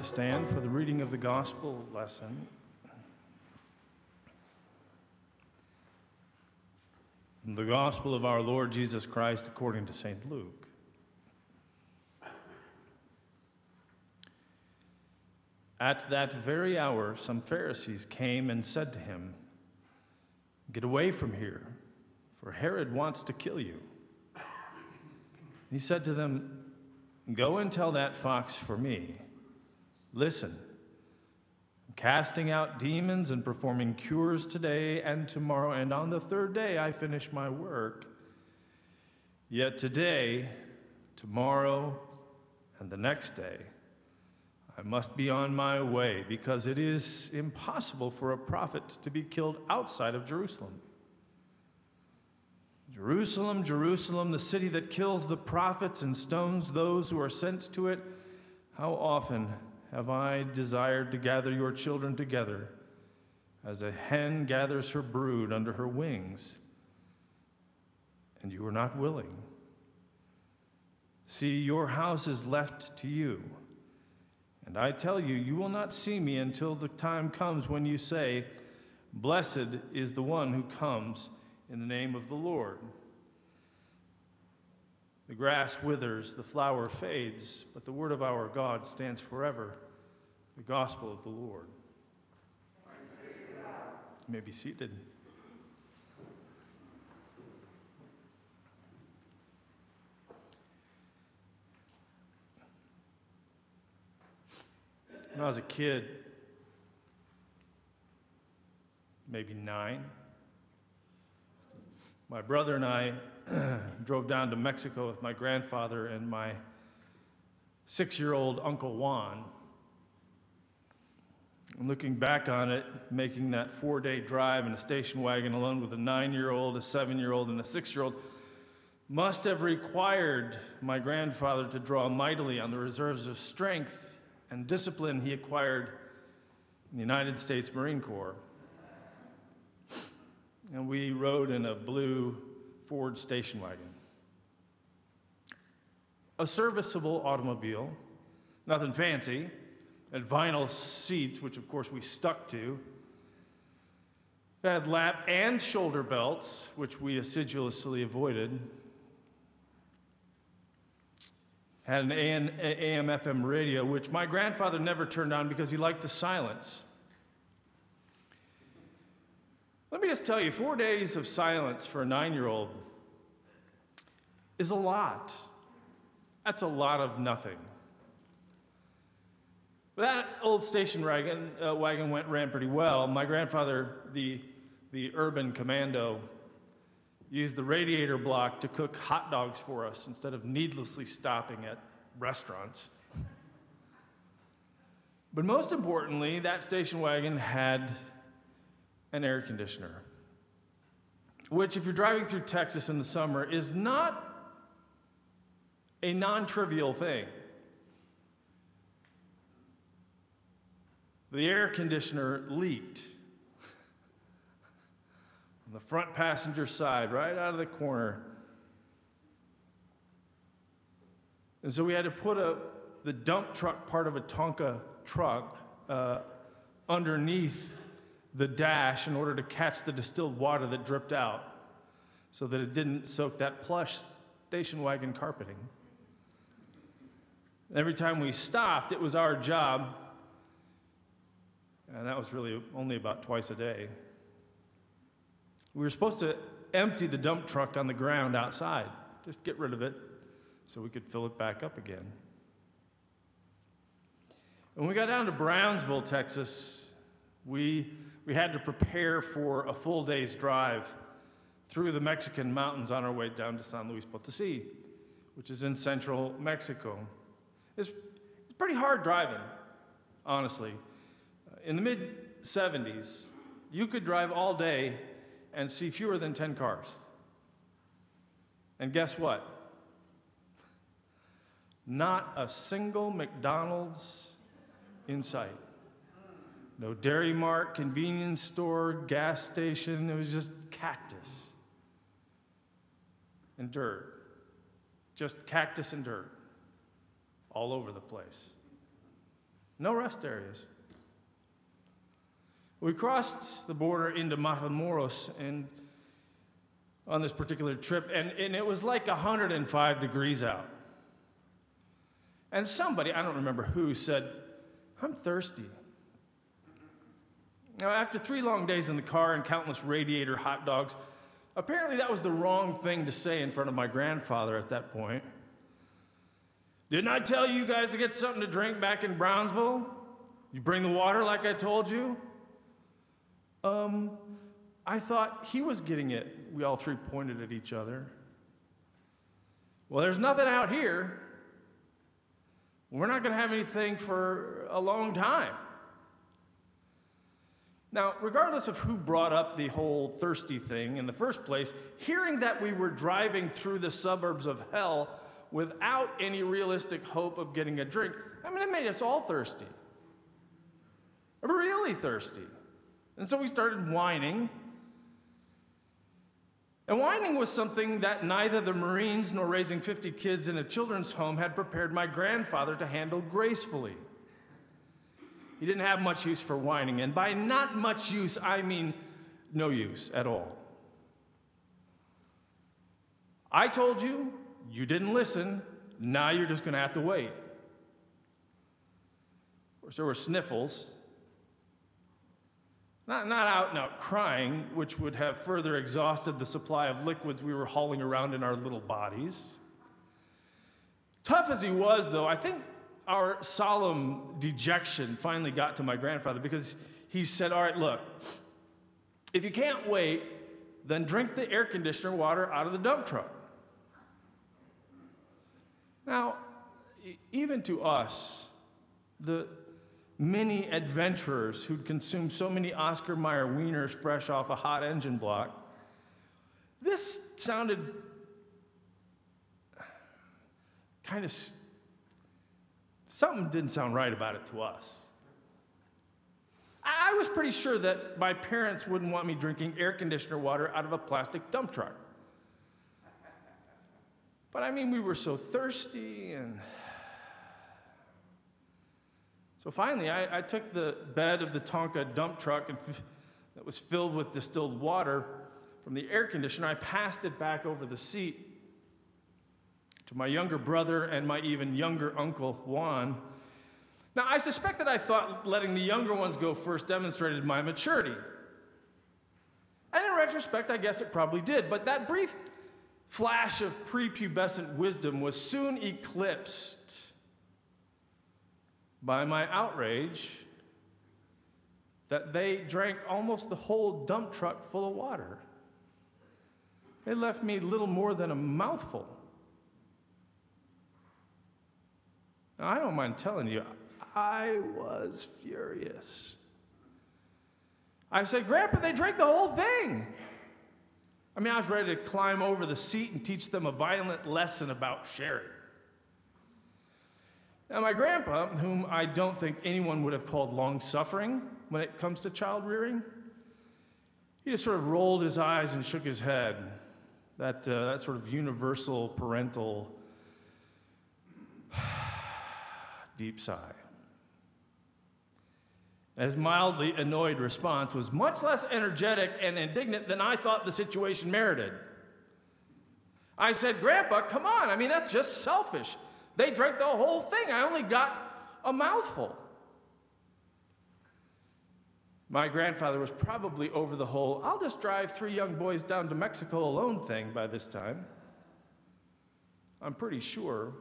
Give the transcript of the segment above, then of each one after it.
to stand for the reading of the gospel lesson. The gospel of our Lord Jesus Christ according to St. Luke. At that very hour, some Pharisees came and said to him, Get away from here, for Herod wants to kill you. He said to them, Go and tell that fox for me. Listen, casting out demons and performing cures today and tomorrow, and on the third day I finish my work. Yet today, tomorrow, and the next day, I must be on my way because it is impossible for a prophet to be killed outside of Jerusalem. Jerusalem, Jerusalem, the city that kills the prophets and stones those who are sent to it, how often have I desired to gather your children together as a hen gathers her brood under her wings, and you are not willing. See, your house is left to you. And I tell you, you will not see me until the time comes when you say, Blessed is the one who comes in the name of the Lord. The grass withers, the flower fades, but the word of our God stands forever. The gospel of the Lord. You may be seated. When I was a kid, maybe nine, my brother and I drove down to Mexico with my grandfather and my six year old Uncle Juan. And looking back on it, making that four day drive in a station wagon alone with a nine year old, a seven year old, and a six year old must have required my grandfather to draw mightily on the reserves of strength and discipline he acquired in the United States Marine Corps. And we rode in a blue Ford station wagon. A serviceable automobile, nothing fancy, had vinyl seats, which of course we stuck to. It had lap and shoulder belts, which we assiduously avoided. Had an AM FM radio, which my grandfather never turned on because he liked the silence. Let me just tell you four days of silence for a nine year old is a lot. That's a lot of nothing. That old station wagon, uh, wagon went ran pretty well. My grandfather, the, the urban commando, used the radiator block to cook hot dogs for us instead of needlessly stopping at restaurants. But most importantly, that station wagon had an air conditioner, which, if you're driving through Texas in the summer, is not a non trivial thing. The air conditioner leaked on the front passenger side, right out of the corner. And so we had to put a, the dump truck part of a Tonka truck uh, underneath the dash in order to catch the distilled water that dripped out so that it didn't soak that plush station wagon carpeting. Every time we stopped, it was our job, and that was really only about twice a day. We were supposed to empty the dump truck on the ground outside, just get rid of it so we could fill it back up again. When we got down to Brownsville, Texas, we we had to prepare for a full day's drive through the Mexican mountains on our way down to San Luis Potosi, which is in central Mexico. It's, it's pretty hard driving, honestly. Uh, in the mid 70s, you could drive all day and see fewer than 10 cars. And guess what? Not a single McDonald's in sight. No Dairy Mart, convenience store, gas station. It was just cactus and dirt. Just cactus and dirt all over the place. No rest areas. We crossed the border into Matamoros and on this particular trip, and, and it was like 105 degrees out. And somebody, I don't remember who, said, I'm thirsty. Now, after three long days in the car and countless radiator hot dogs, apparently that was the wrong thing to say in front of my grandfather at that point. Didn't I tell you guys to get something to drink back in Brownsville? You bring the water like I told you? Um, I thought he was getting it. We all three pointed at each other. Well, there's nothing out here. We're not going to have anything for a long time. Now, regardless of who brought up the whole thirsty thing in the first place, hearing that we were driving through the suburbs of hell without any realistic hope of getting a drink, I mean, it made us all thirsty. Really thirsty. And so we started whining. And whining was something that neither the Marines nor raising 50 kids in a children's home had prepared my grandfather to handle gracefully. He didn't have much use for whining, and by not much use, I mean no use at all. I told you, you didn't listen, now you're just going to have to wait. Of course, there were sniffles, not, not out and out crying, which would have further exhausted the supply of liquids we were hauling around in our little bodies. Tough as he was, though, I think our solemn dejection finally got to my grandfather because he said, All right, look, if you can't wait, then drink the air conditioner water out of the dump truck. Now, even to us, the, many adventurers who'd consumed so many Oscar Mayer wieners fresh off a hot engine block. This sounded kind of something didn't sound right about it to us. I was pretty sure that my parents wouldn't want me drinking air conditioner water out of a plastic dump truck. But I mean, we were so thirsty and so finally, I, I took the bed of the Tonka dump truck f- that was filled with distilled water from the air conditioner. I passed it back over the seat to my younger brother and my even younger uncle, Juan. Now, I suspect that I thought letting the younger ones go first demonstrated my maturity. And in retrospect, I guess it probably did. But that brief flash of prepubescent wisdom was soon eclipsed by my outrage that they drank almost the whole dump truck full of water. They left me little more than a mouthful. Now, I don't mind telling you, I was furious. I said, Grandpa, they drank the whole thing. I mean, I was ready to climb over the seat and teach them a violent lesson about sharing. Now, my grandpa, whom I don't think anyone would have called long suffering when it comes to child rearing, he just sort of rolled his eyes and shook his head. That, uh, that sort of universal parental deep sigh. His mildly annoyed response was much less energetic and indignant than I thought the situation merited. I said, Grandpa, come on. I mean, that's just selfish. They drank the whole thing. I only got a mouthful. My grandfather was probably over the whole, I'll just drive three young boys down to Mexico alone thing by this time. I'm pretty sure.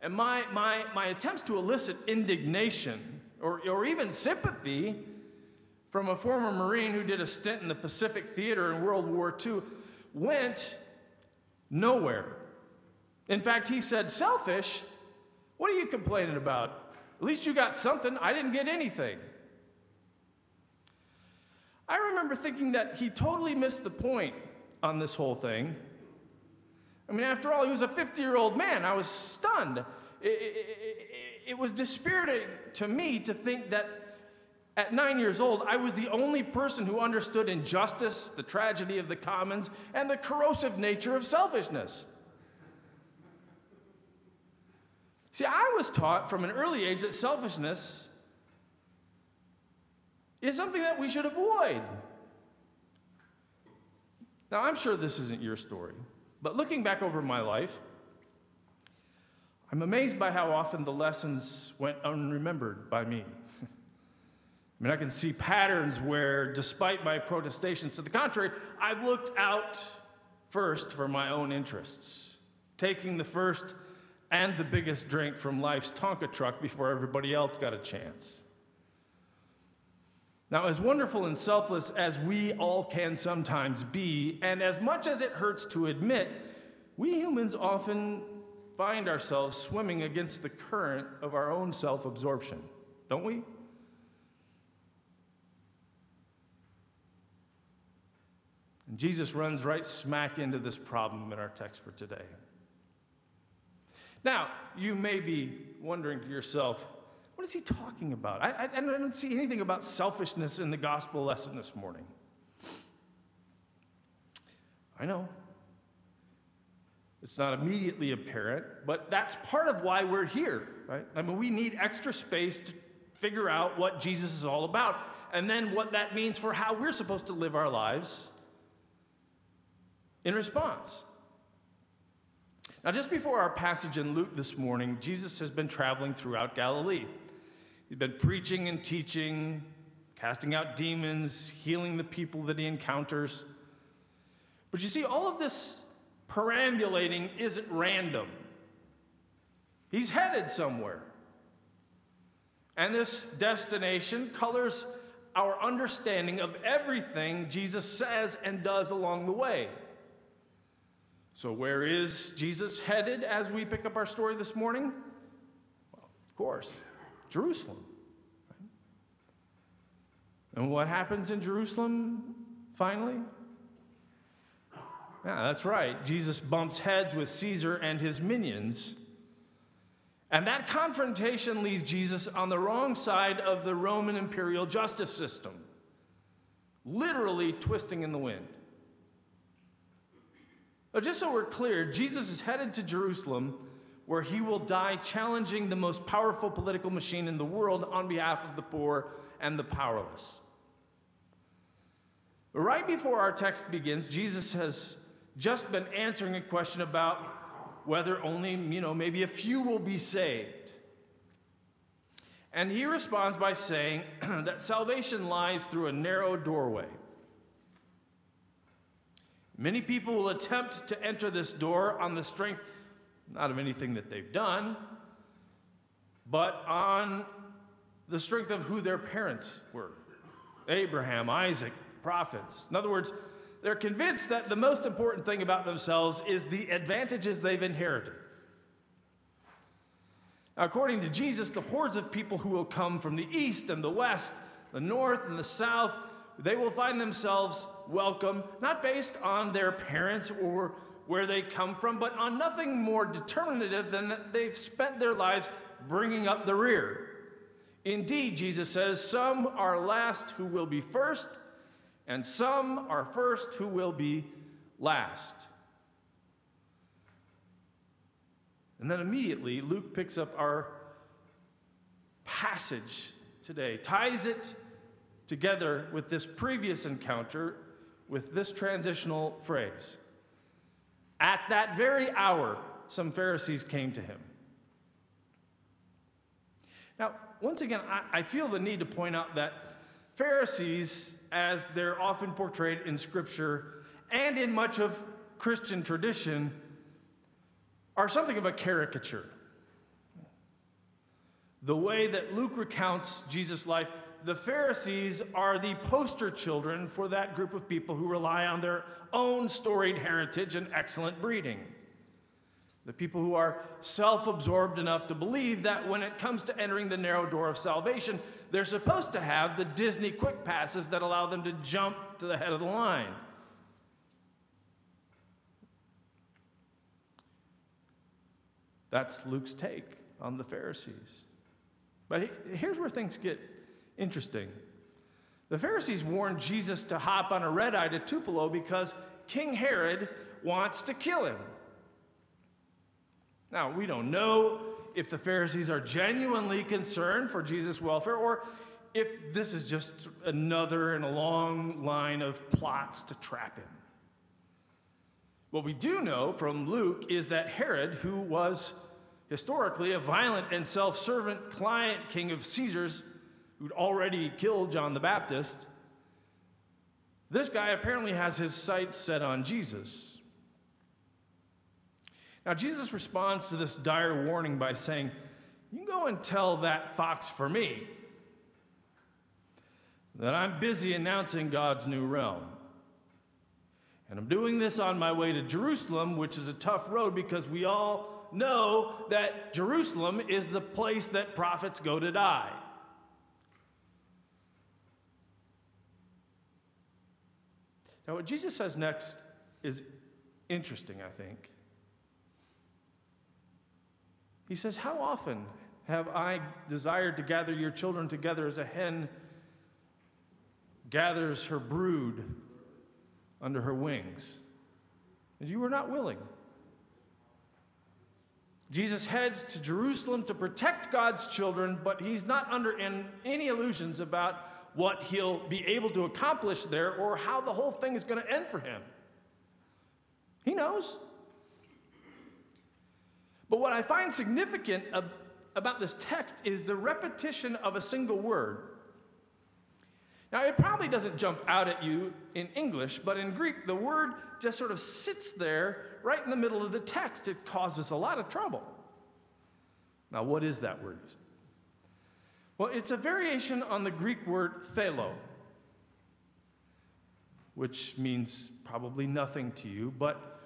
And my, my, my attempts to elicit indignation or, or even sympathy from a former Marine who did a stint in the Pacific Theater in World War II went nowhere. In fact, he said, Selfish? What are you complaining about? At least you got something. I didn't get anything. I remember thinking that he totally missed the point on this whole thing. I mean, after all, he was a 50 year old man. I was stunned. It, it, it, was dispiriting to me to think that at nine years old, I was the only person who understood injustice, the tragedy of the commons, and the corrosive nature of selfishness. See, I was taught from an early age that selfishness is something that we should avoid. Now, I'm sure this isn't your story, but looking back over my life, I'm amazed by how often the lessons went unremembered by me. I mean, I can see patterns where, despite my protestations to the contrary, I've looked out first for my own interests, taking the first and the biggest drink from life's Tonka truck before everybody else got a chance. Now, as wonderful and selfless as we all can sometimes be, and as much as it hurts to admit, we humans often find ourselves swimming against the current of our own self absorption, don't we? And Jesus runs right smack into this problem in our text for today. Now, you may be wondering to yourself, what is he talking about? I, I, I don't see anything about selfishness in the gospel lesson this morning. I know. It's not immediately apparent, but that's part of why we're here, right? I mean, we need extra space to figure out what Jesus is all about and then what that means for how we're supposed to live our lives in response. Now, just before our passage in Luke this morning, Jesus has been traveling throughout Galilee. He's been preaching and teaching, casting out demons, healing the people that he encounters. But you see, all of this perambulating isn't random. He's headed somewhere. And this destination colors our understanding of everything Jesus says and does along the way. So, where is Jesus headed as we pick up our story this morning? Well, of course, Jerusalem. And what happens in Jerusalem finally? Yeah, that's right. Jesus bumps heads with Caesar and his minions. And that confrontation leaves Jesus on the wrong side of the Roman imperial justice system, literally twisting in the wind. Now, just so we're clear, Jesus is headed to Jerusalem where he will die challenging the most powerful political machine in the world on behalf of the poor and the powerless. Right before our text begins, Jesus has just been answering a question about whether only, you know, maybe a few will be saved. And he responds by saying that salvation lies through a narrow doorway. Many people will attempt to enter this door on the strength not of anything that they've done, but on the strength of who their parents were Abraham, Isaac, prophets. In other words, they're convinced that the most important thing about themselves is the advantages they've inherited. Now, according to Jesus, the hordes of people who will come from the east and the west, the north and the south, they will find themselves welcome, not based on their parents or where they come from, but on nothing more determinative than that they've spent their lives bringing up the rear. Indeed, Jesus says, some are last who will be first, and some are first who will be last. And then immediately, Luke picks up our passage today, ties it together with this previous encounter with this transitional phrase At that very hour, some Pharisees came to him. Now, once again, I, I, feel the need to point out that Pharisees, as they're often portrayed in Scripture and in much of Christian tradition, are something of a caricature. The way that Luke recounts Jesus' life the Pharisees are the poster children for that group of people who rely on their own storied heritage and excellent breeding. The people who are self absorbed enough to believe that when it comes to entering the narrow door of salvation, they're supposed to have the Disney quick passes that allow them to jump to the head of the line. That's Luke's take on the Pharisees. But here's where things get interesting. The Pharisees warned Jesus to hop on a red eye to Tupelo because King Herod wants to kill him. Now, we don't know if the Pharisees are genuinely concerned for Jesus' welfare or if this is just another in a long line of plots to trap him. What we do know from Luke is that Herod, who was historically a violent and self servant client king of Caesar's, who'd already killed John the Baptist, this guy apparently has his sights set on Jesus. Now, Jesus responds to this dire warning by saying, You go and tell that fox for me that I'm busy announcing God's new realm. And I'm doing this on my way to Jerusalem, which is a tough road because we all know that Jerusalem is the place that prophets go to die. Now, what Jesus says next is interesting, I think. He says, How often have I desired to gather your children together as a hen gathers her brood under her wings? And you were not willing. Jesus heads to Jerusalem to protect God's children, but he's not under any illusions about what he'll be able to accomplish there or how the whole thing is going to end for him. He knows. But what I find significant about this text is the repetition of a single word. Now, it probably doesn't jump out at you in English, but in Greek, the word just sort of sits there right in the middle of the text. It causes a lot of trouble. Now, what is that word? Well, it's a variation on the Greek word thelo, which means probably nothing to you, but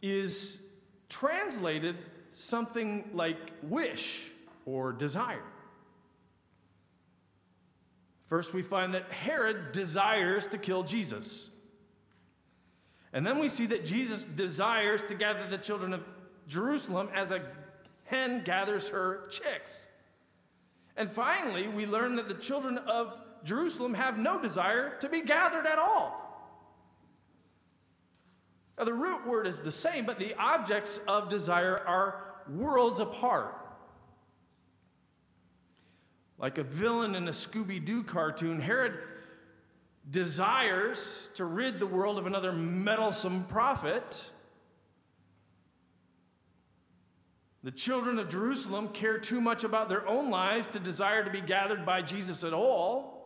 is translated something like wish or desire. First, we find that Herod desires to kill Jesus. And then we see that Jesus desires to gather the children of Jerusalem as a hen gathers her chicks. And finally, we learn that the children of Jerusalem have no desire to be gathered at all. Now, the root word is the same, but the objects of desire are worlds apart. Like a villain in a Scooby Doo cartoon, Herod desires to rid the world of another meddlesome prophet. The children of Jerusalem care too much about their own lives to desire to be gathered by Jesus at all.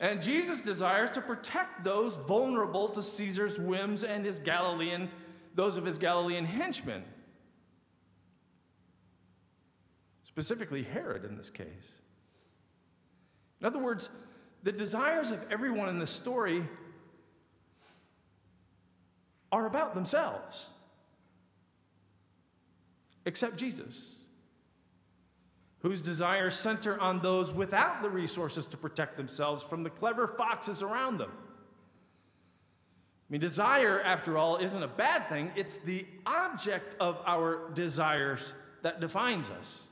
And Jesus desires to protect those vulnerable to Caesar's whims and his Galilean, those of his Galilean henchmen. Specifically, Herod in this case. In other words, the desires of everyone in the story are about themselves, except Jesus whose desires center on those without the resources to protect themselves from the clever foxes around them. I mean, desire, after all, isn't a bad thing. It's the object of our desires that defines us.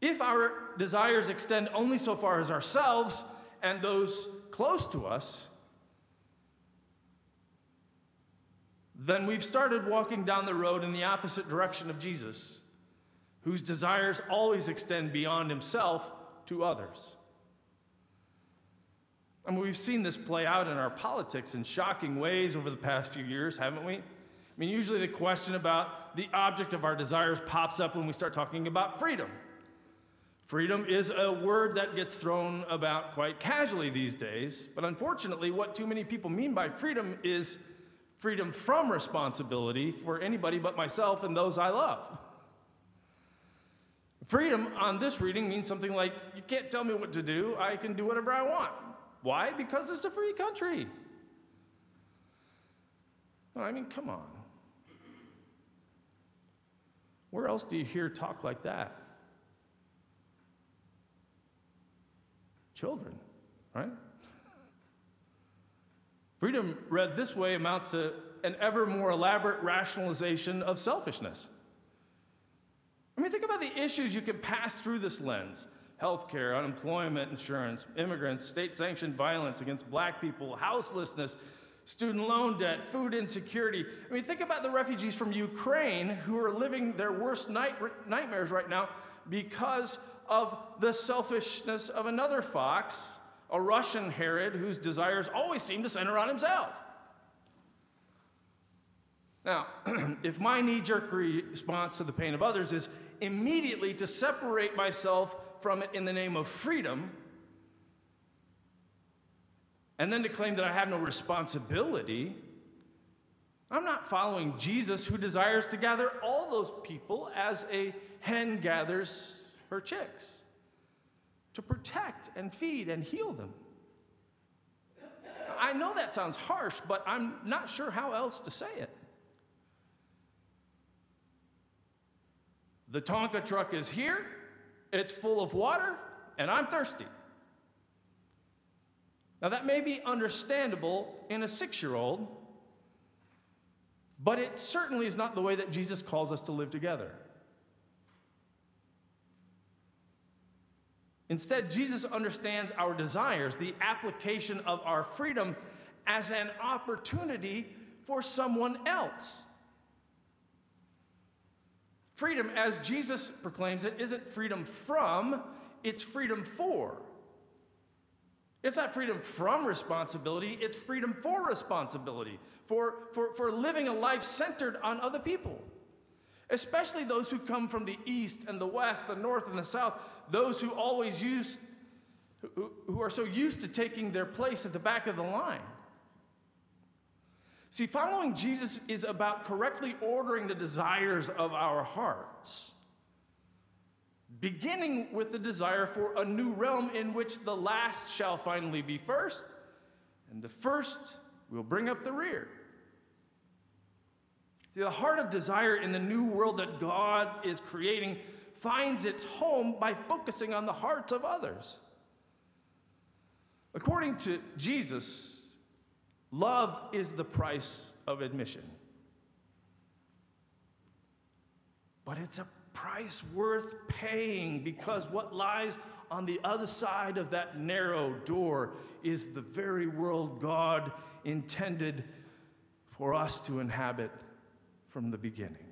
If our desires extend only so far as ourselves and those close to us, then we've started walking down the road in the opposite direction of Jesus whose desires always extend beyond himself to others. I mean, we've seen this play out in our politics in shocking ways over the past few years, haven't we? I mean, usually the question about the object of our desires pops up when we start talking about freedom. Freedom is a word that gets thrown about quite casually these days, but unfortunately, what too many people mean by freedom is freedom from responsibility for anybody but myself and those I love. Freedom on this reading means something like you can't tell me what to do, I can do whatever I want. Why? Because it's a free country. I mean, come on. Where else do you hear talk like that? Children, right? Freedom, read this way, amounts to an ever more elaborate rationalization of selfishness. I mean, think about the issues you can pass through this lens healthcare, unemployment insurance, immigrants, state sanctioned violence against black people, houselessness, student loan debt, food insecurity. I mean, think about the refugees from Ukraine who are living their worst night, nightmares right now because of the selfishness of another fox, a Russian Herod whose desires always seem to center on himself. Now, if my knee jerk response to the pain of others is immediately to separate myself from it in the name of freedom, and then to claim that I have no responsibility, I'm not following Jesus who desires to gather all those people as a hen gathers her chicks to protect and feed and heal them. I know that sounds harsh, but I'm not sure how else to say it. The Tonka truck is here, it's full of water, and I'm thirsty. Now, that may be understandable in a six year old, but it certainly is not the way that Jesus calls us to live together. Instead, Jesus understands our desires, the application of our freedom, as an opportunity for someone else. Freedom, as Jesus proclaims it, isn't freedom from, it's freedom for. It's not freedom from responsibility, it's freedom for responsibility, for, for, for living a life centered on other people. Especially those who come from the east and the west, the north and the south, those who always use, who, are so used to taking their place at the back of the line. See, following Jesus is about correctly ordering the desires of our hearts beginning with the desire for a new realm in which the last shall finally be first, and the first will bring up the rear. The heart of desire in the new world that God is creating finds its home by focusing on the hearts of others. According to Jesus, love is the price of admission. But it's a price worth paying because what lies on the other side of that narrow door is the very world God intended for us to inhabit from the beginning.